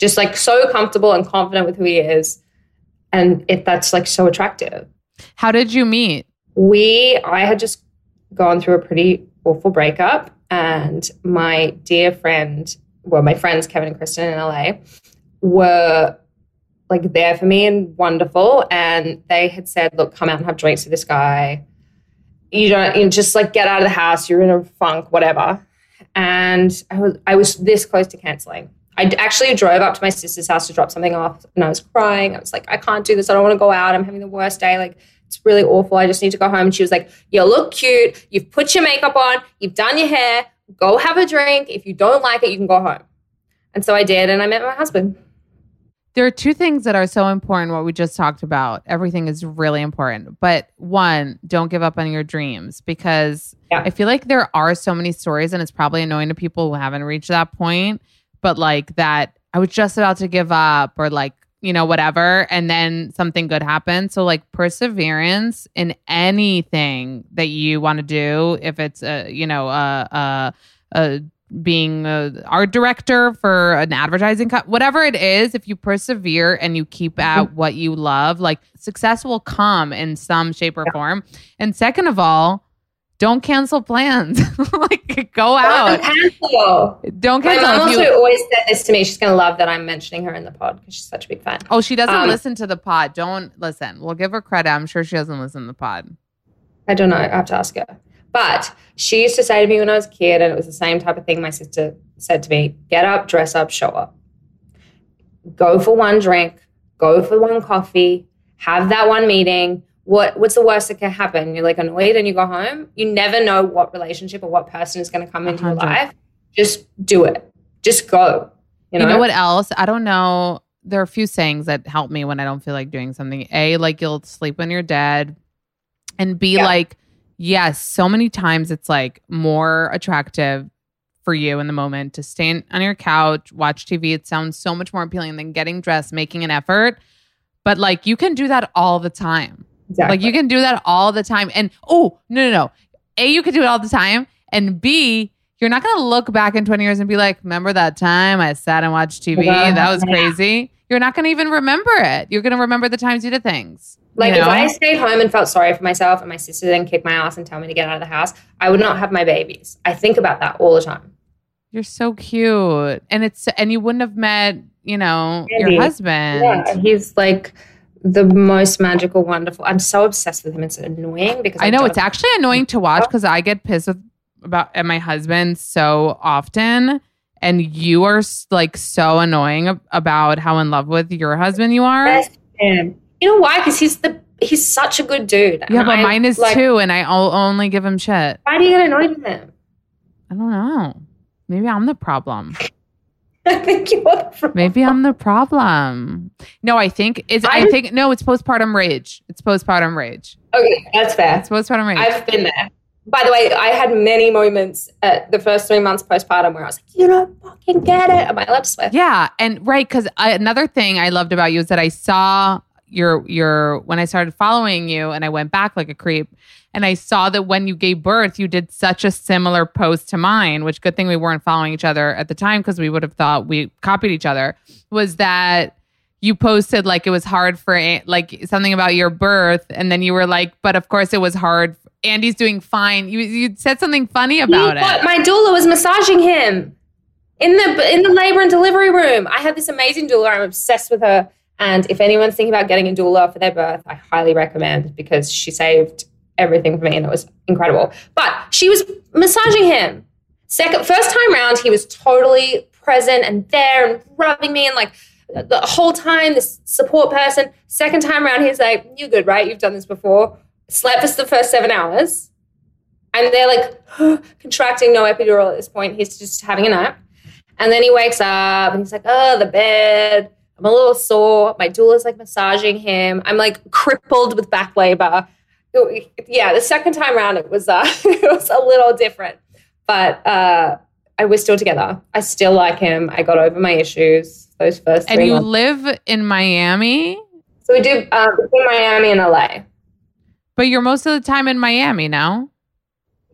Just like so comfortable and confident with who he is. And it that's like so attractive. How did you meet? We I had just gone through a pretty awful breakup and my dear friend, well, my friends Kevin and Kristen in LA were like there for me and wonderful. And they had said, look, come out and have drinks with this guy. You don't you just like get out of the house, you're in a funk, whatever. And I was I was this close to canceling. I actually drove up to my sister's house to drop something off and I was crying. I was like, I can't do this. I don't want to go out. I'm having the worst day. Like, it's really awful. I just need to go home. And she was like, You look cute. You've put your makeup on. You've done your hair. Go have a drink. If you don't like it, you can go home. And so I did. And I met my husband. There are two things that are so important, what we just talked about. Everything is really important. But one, don't give up on your dreams because Yeah. I feel like there are so many stories, and it's probably annoying to people who haven't reached that point, but like that I was just about to give up or like, you know, whatever. And then something good happened. So, like, perseverance in anything that you want to do, if it's a, you know, a, a, a being a art director for an advertising co- whatever it is if you persevere and you keep at what you love like success will come in some shape or form and second of all don't cancel plans like go out Cancel. don't cancel My mom also you always said this to me. She's going to love that I'm mentioning her in the pod because she's such a big fan. oh she doesn't Um, listen to the pod don't listen we'll give her credit i'm sure she doesn't listen to the pod I don't know. I have to ask her. But she used to say to me when I was a kid, and it was the same type of thing my sister said to me get up, dress up, show up. Go for one drink, go for one coffee, have that one meeting. What, what's the worst that can happen? You're like annoyed and you go home. You never know what relationship or what person is going to come into your life. Just do it. Just go. You You know, know, what else? I don't know. There are a few sayings that help me when I don't feel like doing something. A, like you'll sleep when you're dead. And B, Yeah. like, yes, so many times it's like more attractive for you in the moment to stay on your couch, watch TV. It sounds so much more appealing than getting dressed, making an effort. But like you can do that all the time. Exactly. Like you can do that all the time. And oh, no, no, no. A, you can do it all the time. And B, you're not going to look back in 20 years and be like, remember that time I sat and watched TV? That was crazy. You're not going to even remember it. You're going to remember the times you did things. You Like if? I stayed home and felt sorry for myself and my sister then kicked my ass and tell me to get out of the house, I would not have my babies. I think about that all the time. You're so cute. And it's, and you wouldn't have met, you know, Andy. your husband. Yeah, he's like the most magical, wonderful. I'm so obsessed with him. It's annoying because I know it's actually annoying to watch oh. because I get pissed with about at my husband so often, and you are like so annoying about how in love with your husband you are. Best. You know why? Because he's the he's such a good dude. Yeah, but I, mine is like, too, and I o- only give him shit. Why do you get annoyed with him? I don't know. Maybe I'm the problem. I think you're the problem. Maybe I'm the problem. No, I think it's. I I'm- think no, it's postpartum rage. It's postpartum rage. Okay, that's fair. It's postpartum rage. I've been there. By the way, I had many moments at the first three months postpartum where I was like, "You don't fucking get it." Am I allowed to swear? Yeah, and right because uh, another thing I loved about you is that I saw your your when I started following you and I went back like a creep and I saw that when you gave birth you did such a similar post to mine, which good thing we weren't following each other at the time because we would have thought we copied each other. Was that you posted like it was hard for like something about your birth and then you were like, but of course it was hard. Andy's doing fine. You you said something funny about it. My doula was massaging him in the in the labor and delivery room. I have this amazing doula. I'm obsessed with her. And if anyone's thinking about getting a doula for their birth, I highly recommend because she saved everything for me and it was incredible. But she was massaging him. Second, first time round, he was totally present and there and rubbing me and like the whole time, this support person. Second time around, he's like, "You're good, right? You've done this before." Slept for the first seven hours and they're like contracting, no epidural at this point. He's just having a nap. And then he wakes up and he's like, oh, the bed. I'm a little sore. My doula's like massaging him. I'm like crippled with back labor. Yeah, the second time around, it was uh, it was a little different, but uh, I we're still together. I still like him. I got over my issues those first and you months. live in Miami, So we do uh, between Miami and LA. but you're most of the time in Miami now.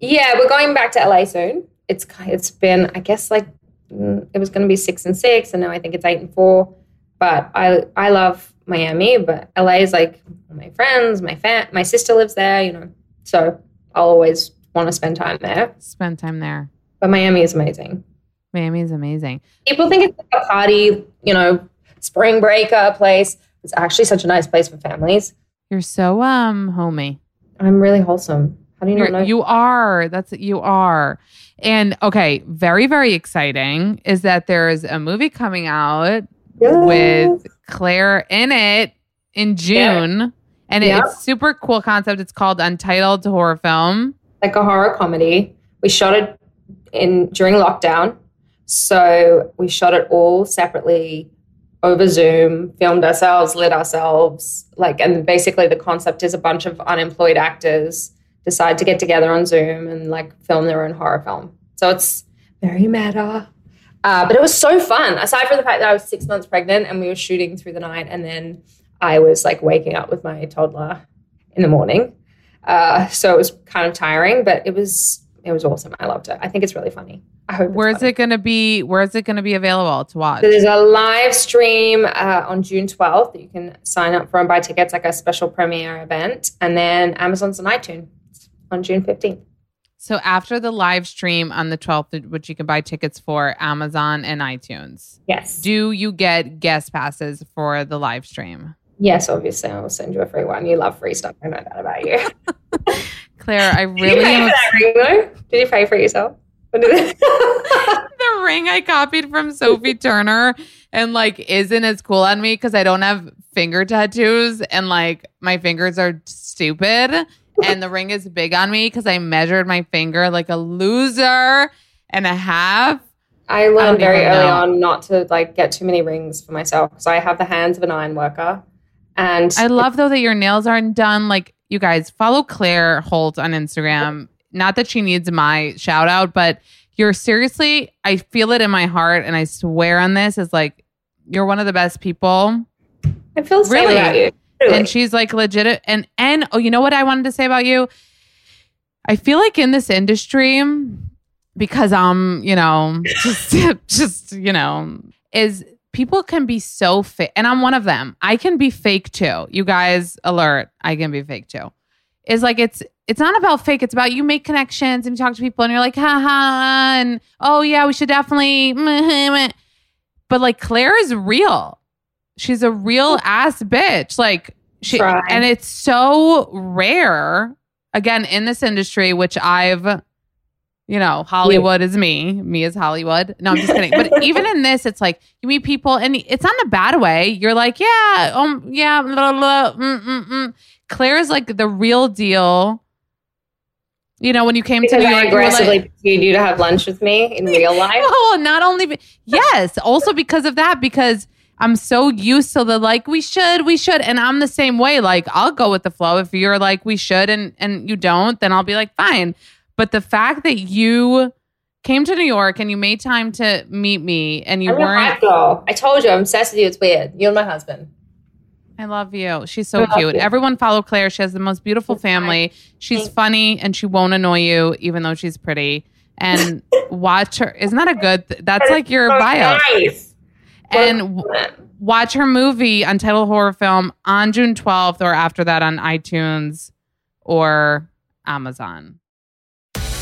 Yeah, we're going back to LA soon. It's it's been I guess like mm, it was going to be six and six, and now I think it's eight and four. But I I love Miami, but LA is like my friends, my fam, my sister lives there, you know. So I'll always want to spend time there. Spend time there. But Miami is amazing. Miami is amazing. People think it's like a party, you know, spring breaker place. It's actually such a nice place for families. You're so um homey. I'm really wholesome. How do you You're- know? you are. That's you are. And okay, very very exciting is that there is a movie coming out Yes. with Claire in it in June. And Yeah. it's super cool concept. It's called Untitled Horror Film. like a horror comedy. We shot it in during lockdown. So we shot it all separately over Zoom, filmed ourselves, lit ourselves, like and basically the concept is a bunch of unemployed actors decide to get together on Zoom and like film their own horror film. So it's very meta. Uh, but it was so fun. Aside from the fact that I was six months pregnant and we were shooting through the night, and then I was like waking up with my toddler in the morning. Uh, so it was kind of tiring, but it was it was awesome. I loved it. I think it's really funny. I hope. Where's funny. it going to be? Where is it going to be available to watch? So there's a live stream uh, on June 12th that you can sign up for and buy tickets, like a special premiere event, and then Amazon's on iTunes on June 15th. So after the live stream on the 12th, which you can buy tickets for Amazon and iTunes, Yes. do you get guest passes for the live stream? yes, obviously, I will send you a free one. You love free stuff. I know that about you. Claire, I Did you really pay am for that ring though? Did you pay for yourself? What did it- the ring I copied from Sophie Turner and like isn't as cool on me because I don't have finger tattoos and like my fingers are stupid and the ring is big on me because I measured my finger like a loser and a half. I learned very early know. on not to like get too many rings for myself because I have the hands of an iron worker. And I love though that your nails aren't done. Like you guys follow Claire Holt on Instagram. Not that she needs my shout out, but you're seriously, I feel it in my heart and I swear on this is like you're one of the best people. I feel Really? about you. And she's like legit and and oh you know what i wanted to say about you? I feel like in this industry because i'm you know just just you know is people can be so fake and i'm one of them. I can be fake too. You guys alert i can be fake too. Is like it's it's not about fake it's about you make connections and you talk to people and you're like haha and oh yeah we should definitely but like claire is real she's a real ass bitch. Like she Try. and it's so rare again in this industry which i've you know hollywood is me. Me is hollywood. No i'm just kidding. But even in this it's like you meet people and it's not a bad way. You're like yeah um yeah blah, blah, mm, mm, mm. claire is like the real deal. You know when you came to because new york you were like- aggressively you to have lunch with me in real life. oh, not only yes, also because of that, because I'm so used to the like we should, we should, and I'm the same way. Like I'll go with the flow. If you're like we should and and you don't, then I'll be like fine. But the fact that you came to New York and you made time to meet me and you I'm weren't. girl. I told you, I'm obsessed with you. It's weird. You and my husband. I love you. She's so cute. you. Everyone follow Claire. She has the most beautiful family. She's funny and she won't annoy you, even though she's pretty. And watch her. Isn't that a good? That's like your So bio. Nice. And w- watch her movie Untitled Horror Film on June 12th or after that on iTunes or Amazon.